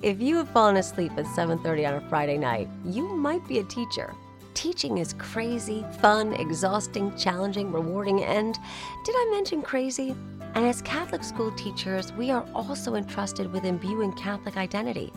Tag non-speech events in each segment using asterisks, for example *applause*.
If you have fallen asleep at 7:30 on a Friday night, you might be a teacher. Teaching is crazy, fun, exhausting, challenging, rewarding, and did I mention crazy? And as Catholic school teachers, we are also entrusted with imbuing Catholic identity.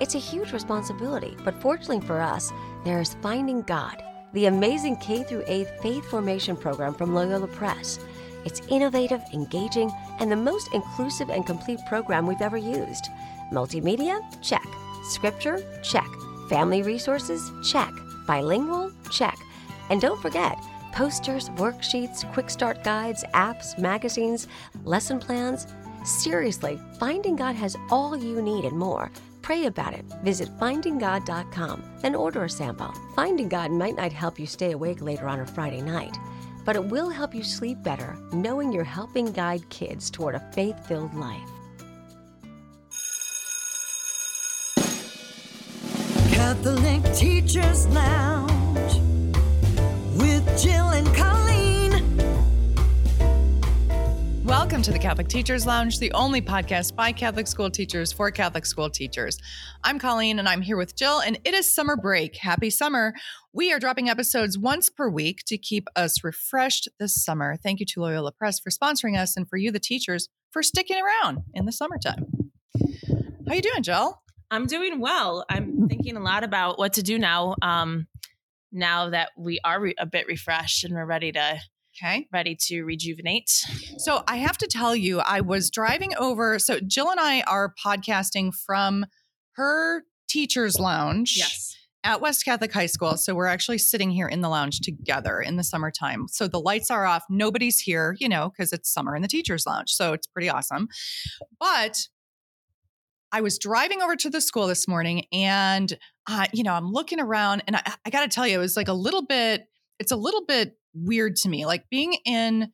It's a huge responsibility, but fortunately for us, there is Finding God, the amazing K through 8th faith formation program from Loyola Press. It's innovative, engaging, and the most inclusive and complete program we've ever used. Multimedia? Check. Scripture? Check. Family resources? Check. Bilingual? Check. And don't forget, posters, worksheets, quick start guides, apps, magazines, lesson plans. Seriously, Finding God has all you need and more. Pray about it. Visit findinggod.com and order a sample. Finding God might not help you stay awake later on a Friday night, but it will help you sleep better knowing you're helping guide kids toward a faith filled life. Catholic Teachers Lounge with Jill and Colleen. Welcome to the Catholic Teachers Lounge, the only podcast by Catholic school teachers for Catholic school teachers. I'm Colleen and I'm here with Jill, and it is summer break. Happy summer. We are dropping episodes once per week to keep us refreshed this summer. Thank you to Loyola Press for sponsoring us and for you, the teachers, for sticking around in the summertime. How are you doing, Jill? I'm doing well. I'm thinking a lot about what to do now. Um, now that we are re- a bit refreshed and we're ready to Okay. ready to rejuvenate. So I have to tell you, I was driving over. So Jill and I are podcasting from her teacher's lounge. yes at West Catholic High School. So we're actually sitting here in the lounge together in the summertime. So the lights are off. Nobody's here, you know, because it's summer in the teacher's lounge. So it's pretty awesome. But I was driving over to the school this morning and, uh, you know, I'm looking around and I, I got to tell you, it was like a little bit, it's a little bit weird to me, like being in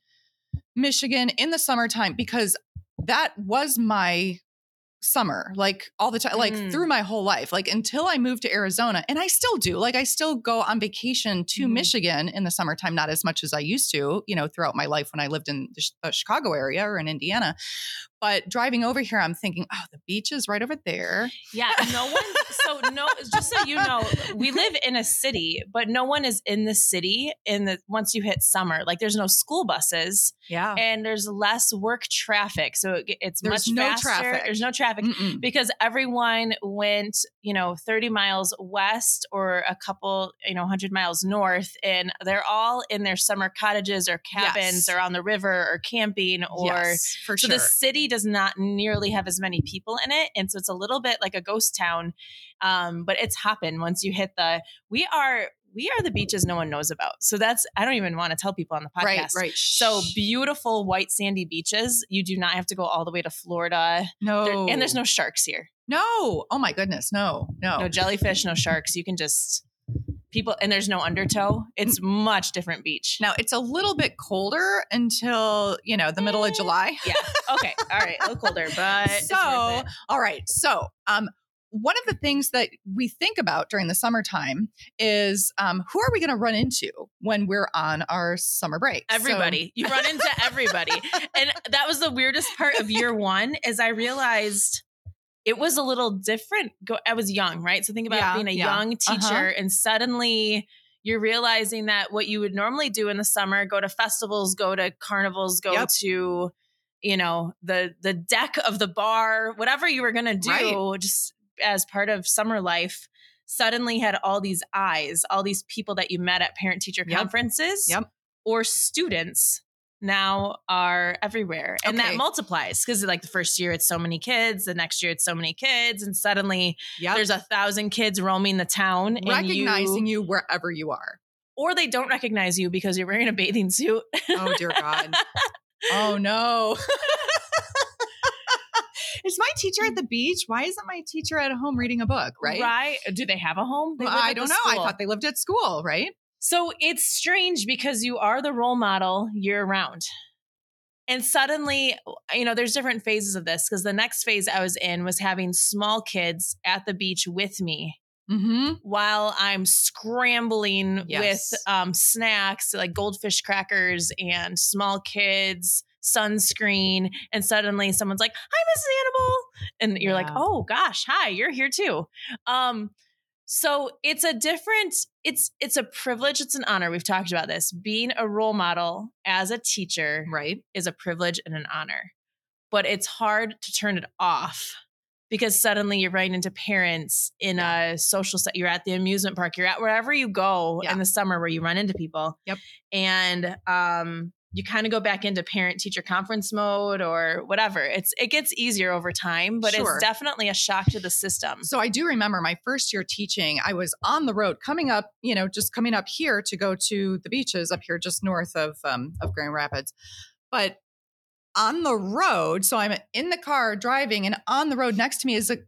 Michigan in the summertime, because that was my summer like all the time like Mm. through my whole life like until i moved to arizona and i still do like i still go on vacation to Mhm. michigan in the summertime not as much as i used to you know throughout my life when i lived in the chicago area or in indiana but driving over here i'm thinking oh the beach is right over there Yeah, no one. *laughs* So no, just so you know, we live in a city, but no one is in the city in the once you hit summer. Like there's no school buses yeah and there's less work traffic, so it, it's There's much no faster. traffic. There's no traffic. Mm-mm. because everyone went, you know, 30 miles west or a couple, you know, 100 miles north, and they're all in their summer cottages or cabins Yes. or on the river or camping or. yes, for So sure the city does not nearly have as many people in it, and so it's a little bit like a ghost town. Um, but it's hopping once you hit the. We are we are the beaches no one knows about. So that's I don't even want to tell people on the podcast. right right So beautiful white sandy beaches. You do not have to go all the way to Florida. no There- and there's no sharks here. no oh my goodness no no No jellyfish, no sharks. You can just people and there's no undertow. It's much different beach. now it's a little bit colder until you know the middle of Eh, july Yeah. Okay. *laughs* All right. A little colder, but so all right so um one of the things that we think about during the summertime is um, who are we going to run into when we're on our summer break So- everybody. you run into everybody. *laughs* and that was the weirdest part of year one is I realized it was a little different. Go, I was young, right? So think about Yeah, being a yeah. young teacher Uh-huh. and suddenly you're realizing that what you would normally do in the summer, go to festivals, go to carnivals, go Yep. to you know the the deck of the bar whatever you were going to do Right. just as part of summer life suddenly had all these eyes all these people that you met at parent teacher Yep. conferences Yep. or students now are everywhere and Okay. that multiplies because like the first year it's so many kids the next year it's so many kids and suddenly Yep. there's a thousand kids roaming the town and recognizing you, you wherever you are. Or they don't recognize you because you're wearing a bathing suit. Oh dear god. Oh *laughs* no. *laughs* Is my teacher at mm. the beach? Why isn't my teacher at home reading a book right? Right. Do they have a home? Well, i don't know. I thought they lived at school right So it's strange because you are the role model year round. And suddenly, you know, there's different phases of this because the next phase I was in was having small kids at the beach with me mm-hmm while I'm scrambling Yes. with um, snacks like goldfish crackers and small kids, sunscreen. And suddenly someone's like, Hi, Mrs. Animal. and you're like, oh gosh, hi, you're here too. Um, so it's a different, it's it's a privilege, it's an honor. We've talked about this. Being a role model as a teacher Right. is a privilege and an honor. But it's hard to turn it off because suddenly you're running into parents in a social set. You're at the amusement park, you're at wherever you go Yeah. in the summer where you run into people. Yep. And um you kind of go back into parent teacher conference mode or whatever. It's it gets easier over time, but Sure. it's definitely a shock to the system. So I do remember my first year teaching, I was on the road coming up, you know, just coming up here to go to the beaches up here just north of um, of Grand Rapids. But on the road, so I'm in the car driving and on the road next to me is a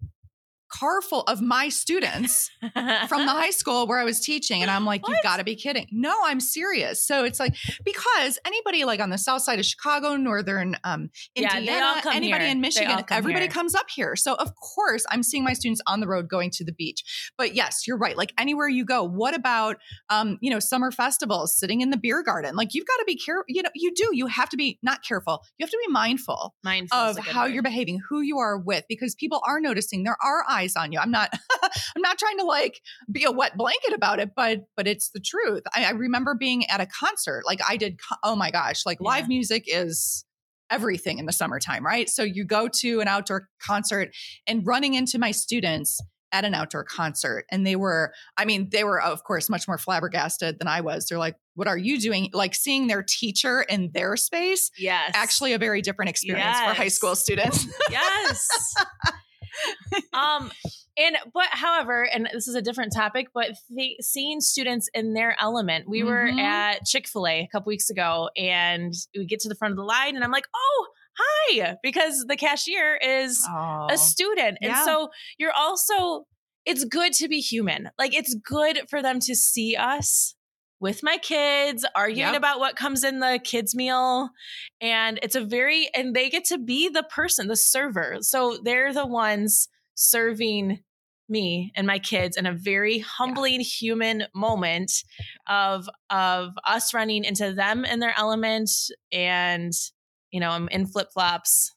car full of my students from the *laughs* high school where I was teaching. And I'm like, you've got to be kidding. No, I'm serious. So it's like, because anybody like on the south side of Chicago, northern um, Indiana, come anybody here. in Michigan, come everybody here. comes up here. So of course, I'm seeing my students on the road going to the beach. But yes, you're right. Like anywhere you go, what about, um, you know, summer festivals, sitting in the beer garden? Like you've got to be careful. You know, you do. You have to be not careful. You have to be mindful Mindful of how word. you're behaving, who you are with, because people are noticing. There are eyes on you. I'm not, *laughs* I'm not trying to like be a wet blanket about it, but but it's the truth. I, I remember being at a concert, like I did. Oh my gosh, like Yeah. live music is everything in the summertime, right? So you go to an outdoor concert and running into my students at an outdoor concert and they were i mean they were of course much more flabbergasted than i was they're like what are you doing like seeing their teacher in their space yes. actually a very different experience for high school students. yes. *laughs* um and but however and this is a different topic but the, seeing students in their element we were Mhm. at chick-fil-a a couple weeks ago and we get to the front of the line and i'm like oh hi because the cashier is oh, a student and yeah. so you're also it's good to be human like it's good for them to see us with my kids arguing Yep. about what comes in the kids meal and it's a very and they get to be the person the server. So they're the ones serving me and my kids in a very humbling human moment of of us running into them in their element and you know i'm in flip-flops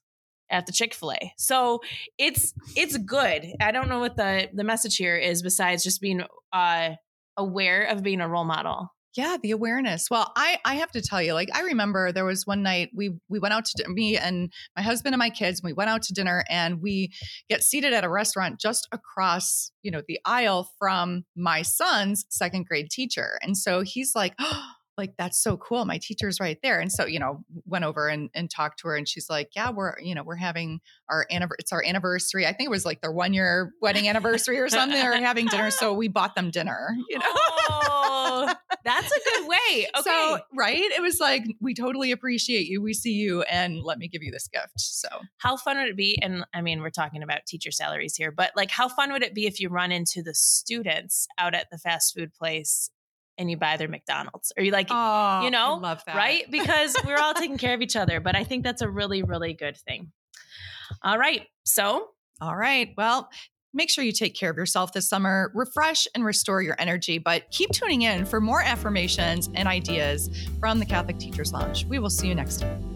at the chick-fil-a. So it's it's good. I don't know what the the message here is besides just being uh aware of being a role model yeah, the awareness. Well, I I have to tell you, like I remember there was one night we we went out to me and my husband and my kids. We went out to dinner and we get seated at a restaurant just across you know the aisle from my son's second grade teacher, and so he's like. *gasps* Oh, like that's so cool my teacher's right there. And so you know went over and, and talked to her and she's like yeah we're you know we're having our anniversary it's our anniversary. I think it was like their one year wedding anniversary or something they're having dinner so we bought them dinner you know? Oh that's a good way *laughs* okay. so right? It was like we totally appreciate you we see you and let me give you this gift so. How fun would it be and i mean we're talking about teacher salaries here but like how fun would it be if you run into the students out at the fast food place and you buy their mcdonald's. Or you like oh you know, love that. Right? Because we're all taking care of each other but i think that's a really really good thing. All right so all right well Make sure you take care of yourself this summer, refresh and restore your energy, but keep tuning in for more affirmations and ideas from the Catholic Teachers Lounge. We will see you next time.